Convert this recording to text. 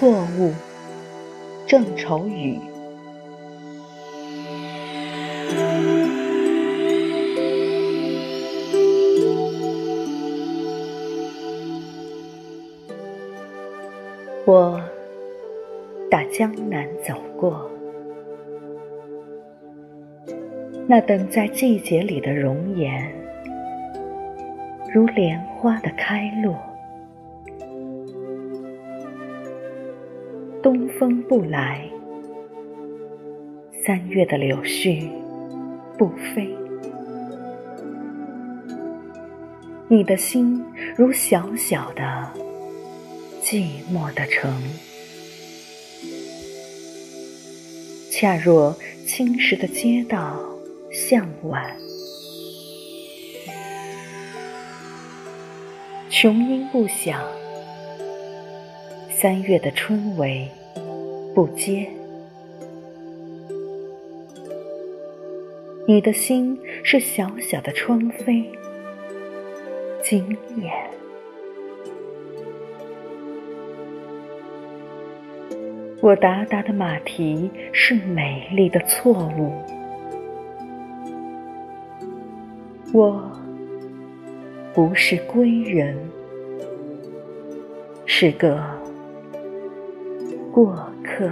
错误，郑愁予。我打江南走过，那等在季节里的容颜，如莲花的开落。东风不来，三月的柳絮不飞。你的心如小小的、寂寞的城，恰若青石的街道向晚。琼音不响，三月的春雷不接。你的心是小小的窗扉。惊艳。我达达的马蹄是美丽的错误，我不是归人，是个过客。